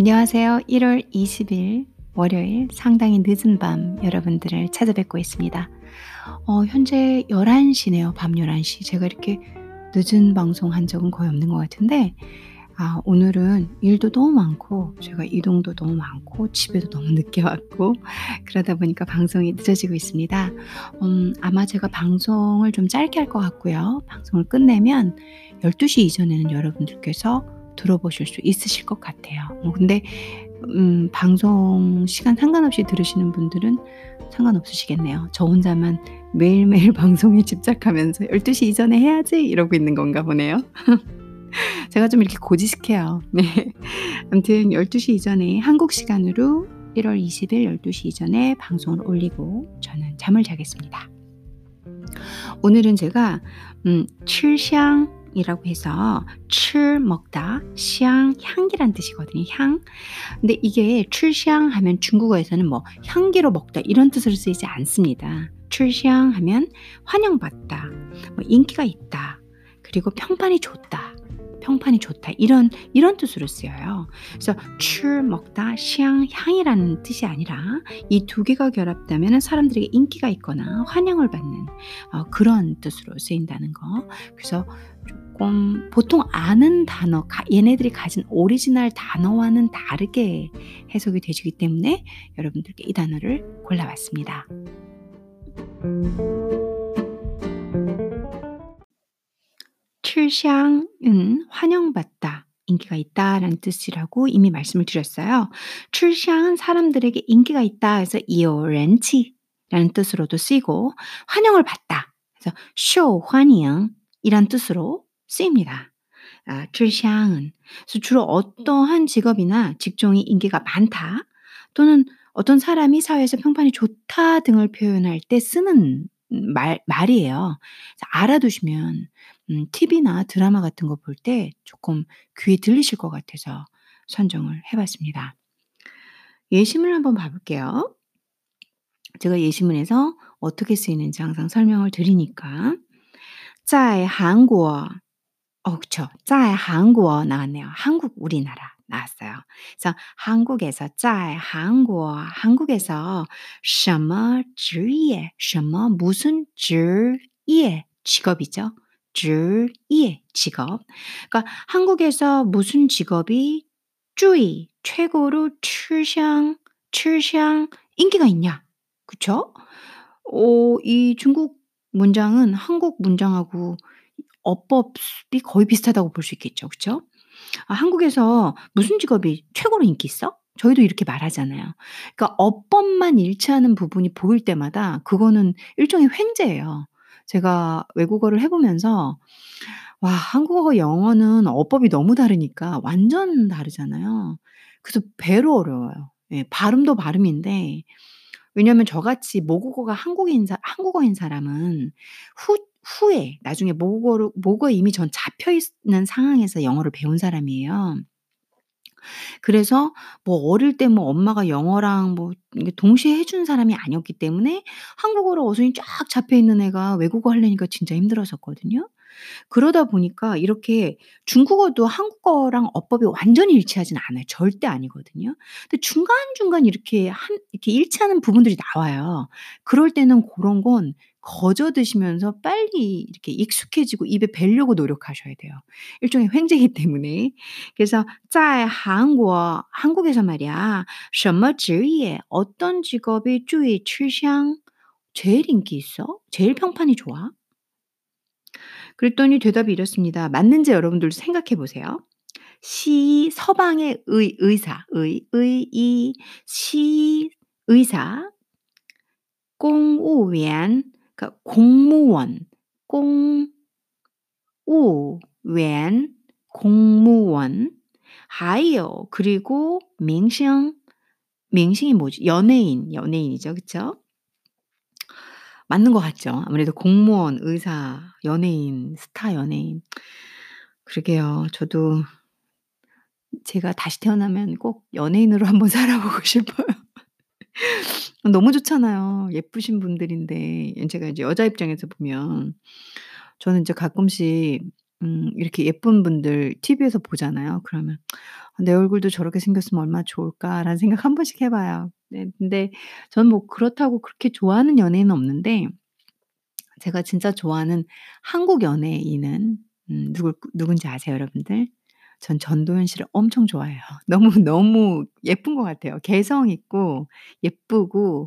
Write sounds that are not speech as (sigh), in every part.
안녕하세요. 1월 20일 월요일 상당히 늦은 밤 여러분들을 찾아뵙고 있습니다. 어, 현재 11시네요. 밤 11시. 제가 이렇게 늦은 방송 한 적은 거의 없는 것 같은데, 아, 오늘은 일도 너무 많고, 제가 이동도 너무 많고, 집에도 너무 늦게 왔고, (laughs) 그러다 보니까 방송이 늦어지고 있습니다. 음, 아마 제가 방송을 좀 짧게 할 것 같고요. 방송을 끝내면 12시 이전에는 여러분들께서 들어보실 수 있으실 것 같아요. 뭐 근데 음, 방송 시간 상관없이 들으시는 분들은 상관없으시겠네요. 저 혼자만 매일매일 (laughs) 방송에 집착하면서 12시 이전에 해야지 이러고 있는 건가 보네요. (laughs) 제가 좀 이렇게 고지식해요. (laughs) 네. 아무튼 12시 이전에 한국 시간으로 1월 20일 12시 이전에 방송을 올리고 저는 잠을 자겠습니다. 오늘은 제가 음, 칠샹 이라고 해서 칠 먹다, 샹 향기란 뜻이거든요. 향. 근데 이게 출샹 하면 중국어에서는 뭐 향기로 먹다 이런 뜻으로 쓰이지 않습니다. 출샹 하면 환영받다, 뭐 인기가 있다, 그리고 평판이 좋다. 평판이 좋다 이런 이런 뜻으로 쓰여요. 그래서 출 먹다 샹 향이라는 뜻이 아니라 이 두 개가 결합되면 사람들에게 인기가 있거나 환영을 받는 어, 그런 뜻으로 쓰인다는 거. 그래서 조금 보통 아는 단어 얘네들이 가진 오리지널 단어와는 다르게 해석이 되시기 때문에 여러분들께 이 단어를 골라봤습니다. 출샹은 환영받다, 인기가 있다라는 뜻이라고 이미 말씀을 드렸어요. 출샹은 사람들에게 인기가 있다 해서 이오렌치라는 뜻으로도 쓰이고 환영을 받다. 그래서 쇼 환영 이란 뜻으로 쓰입니다. 아, 출샹은 주로 어떠한 직업이나 직종이 인기가 많다 또는 어떤 사람이 사회에서 평판이 좋다 등을 표현할 때 쓰는 말, 말이에요. 알아두시면 음, TV나 드라마 같은 거 볼 때 조금 귀에 들리실 것 같아서 선정을 해봤습니다. 예시문을 한번 봐볼게요. 제가 예시문에서 어떻게 쓰이는지 항상 설명을 드리니까 在韩国 어, 그쵸. 在韩国 나왔네요. 한국, 우리나라 나왔어요. 그래서 한국에서 在韩国 한국에서 什么职业什么 무슨 职业 직업이죠. 줄, 예, 직업. 그러니까 한국에서 무슨 직업이 쭈이, 최고로 출샹, 출샹, 인기가 있냐. 그쵸? 어, 이 중국 문장은 한국 문장하고 어법이 거의 비슷하다고 볼 수 있겠죠. 그쵸? 아, 한국에서 무슨 직업이 최고로 인기 있어? 저희도 이렇게 말하잖아요. 그러니까 어법만 일치하는 부분이 보일 때마다 그거는 일종의 횡재예요. 제가 외국어를 해보면서 와, 한국어와 영어는 어법이 너무 다르니까 완전 다르잖아요. 그래서 배로 어려워요. 예, 발음도 발음인데 왜냐하면 저같이 모국어가 한국인 사, 한국어인 사람은 후 후에 나중에 모국어로 모국어에 이미 전 잡혀 있는 상황에서 영어를 배운 사람이에요. 그래서 뭐 어릴 때 뭐 엄마가 영어랑 뭐 동시에 해준 사람이 아니었기 때문에 한국어로 어순이 쫙 잡혀 있는 애가 외국어 하려니까 진짜 힘들었었거든요. 그러다 보니까 이렇게 중국어도 한국어랑 어법이 완전히 일치하진 않아요. 절대 아니거든요. 근데 중간중간 이렇게 한 이렇게 일치하는 부분들이 나와요. 그럴 때는 그런 건 거저 드시면서 빨리 이렇게 익숙해지고 입에 뵈려고 노력하셔야 돼요. 일종의 횡재이기 때문에. 그래서 在韩国 한국에서 말이야. 什么职业 어떤 직업이 注意吃香 제일 인기 있어? 제일 평판이 좋아? 그랬더니 대답이 이렇습니다. 맞는지 여러분들도 생각해 보세요. 시 서방의 의 의사 의 의이 시 의사 공우원 그러니까 공무원 공우원 공무원 还有 그리고 맹싱 맹싱이 뭐지? 연예인 연예인이죠. 그쵸? 맞는 것 같죠. 아무래도 공무원, 의사, 연예인, 스타 연예인. 그러게요. 저도 제가 다시 태어나면 꼭 연예인으로 한번 (laughs) 살아보고 싶어요. 너무 좋잖아요. 예쁘신 분들인데 제가 이제 여자 입장에서 보면 저는 이제 가끔씩 음 이렇게 예쁜 분들 TV에서 보잖아요. 그러면 '내 얼굴도 저렇게 생겼으면 얼마나 좋을까.'라는 생각 한 번씩 해 봐요. 네 근데 저는 뭐 그렇다고 그렇게 좋아하는 연예인은 없는데 제가 진짜 좋아하는 한국 연예인은 음 누굴 누군지 아세요 여러분들? 전 전도연 씨를 엄청 좋아해요. (laughs) 너무, 너무 예쁜 것 같아요. 개성 있고 예쁘고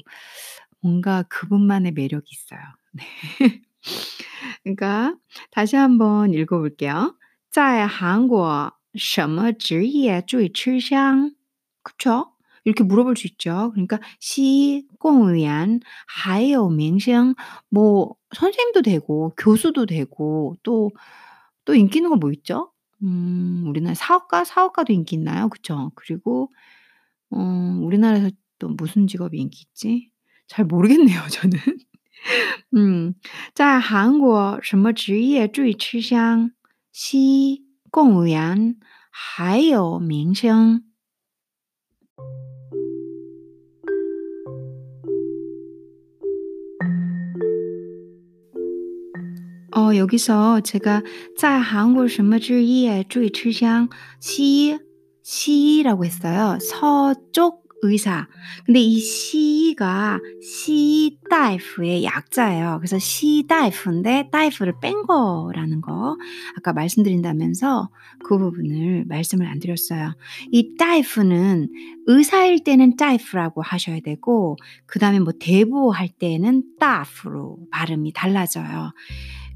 뭔가 그분만의 매력이 있어요. (laughs) 네. 그러니까 다시 한번 읽어 볼게요. 在韩国什么职业最吃香? 그쵸? 이렇게 물어볼 수 있죠. 그러니까 시, 공무원, 还有明星 뭐 선생님도 되고 교수도 되고 또, 또 인기 있는 거 뭐 있죠? 음 우리나라 사업가? 사업가도 인기 있나요? 그쵸. 그리고 어 우리나라에서 또 무슨 직업이 인기 있지? 잘 모르겠네요 (laughs) 저는. 음. 在韩国什么职业最吃香? 시, 공무원, 还有明星. 어 여기서 제가 在韩国什么职业最吃香? 시, 시라고 했어요. 서쪽 의사. 근데 이 시가 시大夫의 약자예요. 그래서 시大夫인데 大夫를 뺀 거라는 거 아까 말씀드린다면서 그 부분을 말씀을 안 드렸어요. 이 大夫는 의사일 때는 大夫라고 하셔야 되고 그다음에 뭐 대부할 때는 大夫로 발음이 달라져요.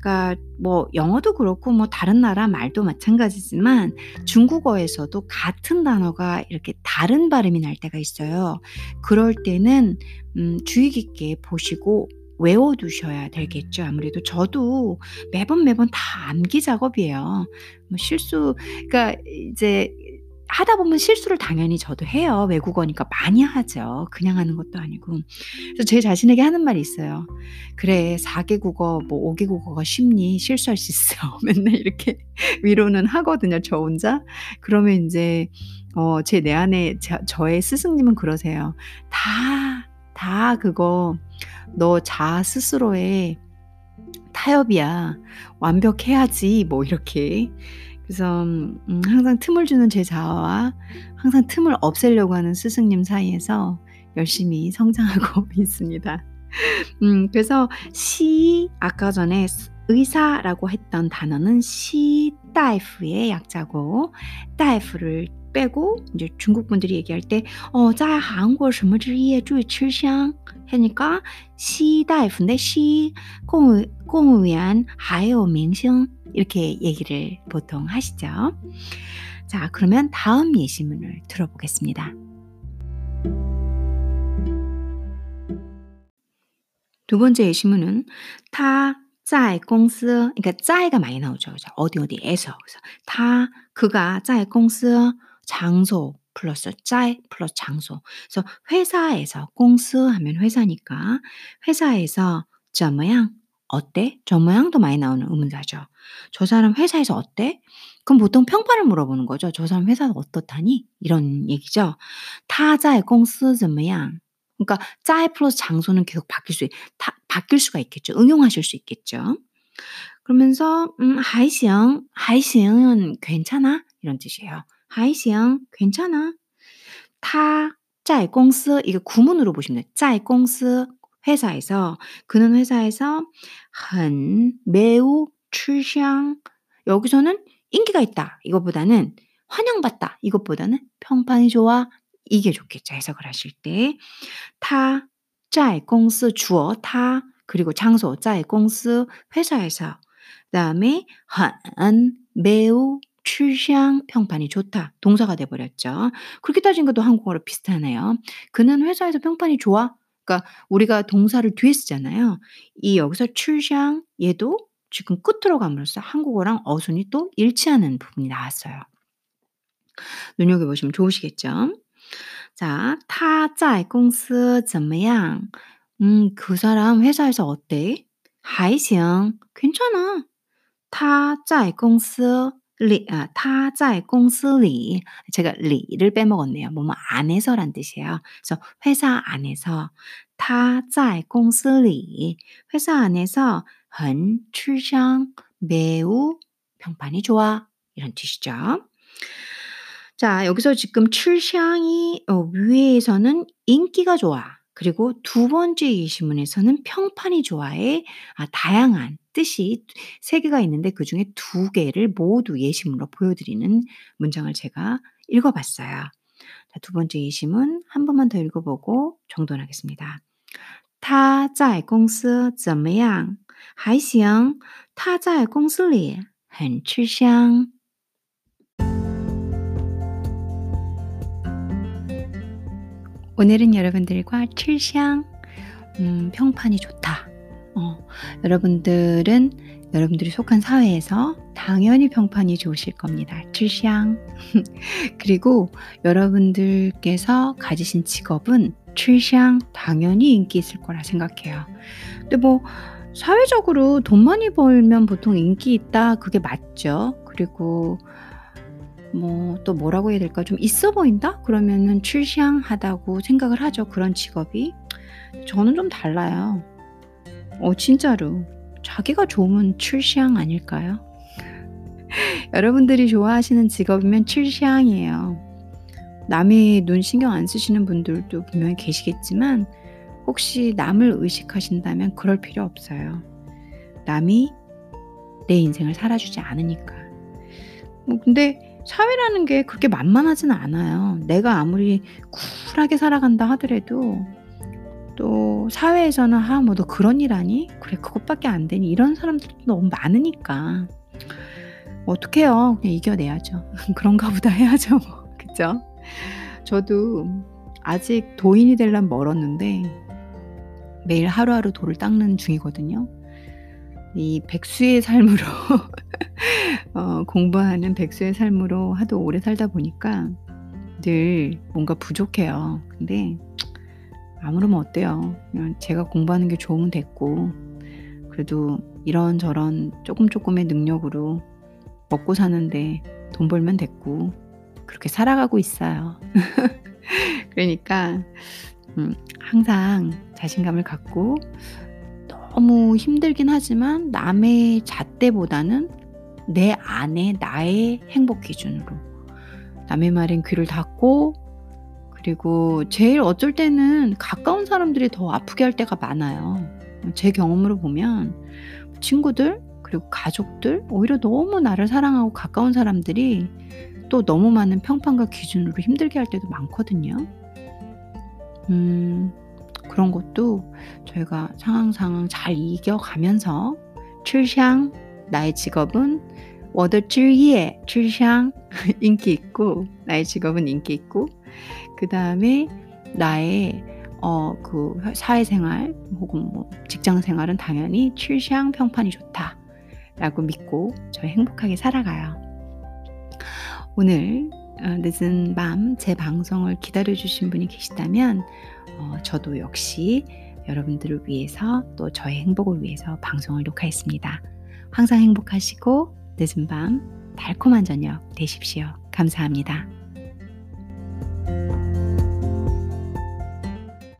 그러니까 뭐 영어도 그렇고 뭐 다른 나라 말도 마찬가지지만 중국어에서도 같은 단어가 이렇게 다른 발음이 날 때가 있어요. 그럴 때는 음 주의 깊게 보시고 외워 두셔야 되겠죠. 아무래도 저도 매번, 매번 다 암기 작업이에요. 뭐 실수 그러니까 이제 하다 보면 실수를 당연히 저도 해요. 외국어니까 많이 하죠. 그냥 하는 것도 아니고. 그래서 제 자신에게 하는 말이 있어요. "그래 4 개국어 뭐 5 개국어가 쉽니? 실수할 수 있어." (laughs) 맨날 이렇게 (laughs) 위로는 하거든요 저 혼자. 그러면 인제 어 제 내 안에 저 저의 스승님은 그러세요. "다, 다 그거 너 자아 스스로의 타협이야. 완벽해야지." 뭐 이렇게. 그래서 음, 음, 항상 틈을 주는 제 자아와 항상 틈을 없애려고 하는 스승님 사이에서 열심히 성장하고 (laughs) 있습니다. 음, 그래서 시 아까 전에 의사라고 했던 단어는 시 다이프의 약자고 다이프를 빼고 이제 중국 분들이 얘기할 때 어 在韩国什么职业最吃香 하니까 시大夫인데 시, 공무 공무원, 还有明星 이렇게 얘기를 보통 하시죠. 자, 그러면 다음 예시문을 들어보겠습니다. 두 번째 예시문은 타, 在公司 그러니까 在가 많이 나오죠. 그죠? 어디 어디에서. 그래서 타, 그가 在公司 장소 플러스 在 플러스 장소. 그래서 회사에서 公司 하면 회사니까 회사에서 怎么样 어때? 怎么样도 많이 나오는 의문사죠. 저 사람 회사에서 어때? 그럼 보통 평판을 물어보는 거죠. 저 사람 회사가 어떻다니? 이런 얘기죠. 他在公司怎么样? 그러니까 在 플러스 장소는 계속 바뀔 수 다 바뀔 수가 있겠죠. 응용하실 수 있겠죠. 그러면서 음 还行, 还行은 괜찮아 이런 뜻이에요. 还行, 괜찮아. 타, 짜이 공스, 이거 구문으로 보시면 돼요. 짜이 공스, 회사에서, 그는 회사에서, 한, 매우, 출향, 여기서는 인기가 있다. 이것보다는 환영받다. 이것보다는 평판이 좋아. 이게 좋겠죠. 해석을 하실 때. 타, 짜이 공스, 주어, 타, 그리고 장소, 짜이 공스, 회사에서. 그 다음에, 한, 매우, 吃香 평판이 좋다. 동사가 돼 버렸죠. 그렇게 따지니까 또 한국어로 비슷하네요. 그는 회사에서 평판이 좋아. 그러니까 우리가 동사를 뒤에 쓰잖아요. 이 여기서 吃香 얘도 지금 끝으로 감으로써 한국어랑 어순이 또 일치하는 부분이 나왔어요. 눈여겨 보시면 좋으시겠죠? 자, 他在公司怎么样? 음, 그 사람 회사에서 어때? 还行 괜찮아. 他在公司 리, 아, 他在公司里 제가 리를 빼먹었네요. 뭐뭐 안에서란 뜻이에요. 그래서 회사 안에서 他在公司里 회사 안에서 很吃香 매우 평판이 좋아. 이런 뜻이죠. 자, 여기서 지금 출향이 어, 위에서는 인기가 좋아. 그리고 두 번째 예시문에서는 평판이 좋아의 아, 다양한 뜻이 세 개가 있는데 그 중에 두 개를 모두 예시문으로 보여드리는 문장을 제가 읽어봤어요. 자, 두 번째 예시문 한 번만 더 읽어보고 정돈하겠습니다. 他在公司怎么样？还行，他在公司里很吃香。 오늘은 여러분들과 칠샹 음, 평판이 좋다. 어, 여러분들은 여러분들이 속한 사회에서 당연히 평판이 좋으실 겁니다. 칠샹. (laughs) 그리고 여러분들께서 가지신 직업은 칠샹 당연히 인기 있을 거라 생각해요. 근데 뭐 사회적으로 돈 많이 벌면 보통 인기 있다 그게 맞죠. 그리고 뭐 또 뭐라고 해야 될까? 좀 있어 보인다? 그러면은 출시하다고 생각을 하죠. 그런 직업이. 저는 좀 달라요. 어, 진짜로. 자기가 좋으면 출시향 아닐까요? (laughs) 여러분들이 좋아하시는 직업이면 출시향이에요. 남의 눈 신경 안 쓰시는 분들도 분명히 계시겠지만 혹시 남을 의식하신다면 그럴 필요 없어요. 남이 내 인생을 살아주지 않으니까. 뭐 근데 사회라는 게 그렇게 만만하지는 않아요. 내가 아무리 쿨하게 살아간다 하더라도 또 사회에서는 아, 뭐 너 그런 일 하니? 그래, 그것밖에 안 되니? 이런 사람들도 너무 많으니까. 어떡해요. 그냥 이겨내야죠. (laughs) 그런가 보다 해야죠. 뭐. (laughs) 그죠? 저도 아직 도인이 될란 멀었는데 매일 하루하루 돌을 닦는 중이거든요. 이 백수의 삶으로 (laughs) 어, 공부하는 백수의 삶으로 하도 오래 살다 보니까 늘 뭔가 부족해요. 근데 아무르면 어때요? 제가 공부하는 게 좋으면 됐고 그래도 이런저런 조금 조금의 능력으로 먹고 사는데 돈 벌면 됐고 그렇게 살아가고 있어요. (laughs) 그러니까 음, 항상 자신감을 갖고 너무 힘들긴 하지만 남의 잣대보다는 내 안에 나의 행복 기준으로 남의 말엔 귀를 닫고 그리고 제일 어쩔 때는 가까운 사람들이 더 아프게 할 때가 많아요. 제 경험으로 보면 친구들 그리고 가족들 오히려 너무 나를 사랑하고 가까운 사람들이 또 너무 많은 평판과 기준으로 힘들게 할 때도 많거든요. 음, 그런 것도 저희가 상황 상황 잘 이겨가면서 출향 나의 직업은 워더 쯔예 출향 (laughs) 인기 있고 나의 직업은 인기 있고 그 다음에 나의 어, 그 사회생활 혹은 뭐 직장생활은 당연히 출향 평판이 좋다 라고 믿고 저희 행복하게 살아가요. 오늘 어, 늦은 밤 제 방송을 기다려주신 분이 계시다면 어, 저도 역시 여러분들을 위해서 또 저의 행복을 위해서 방송을 녹화했습니다. 항상 행복하시고 늦은 밤 달콤한 저녁 되십시오. 감사합니다.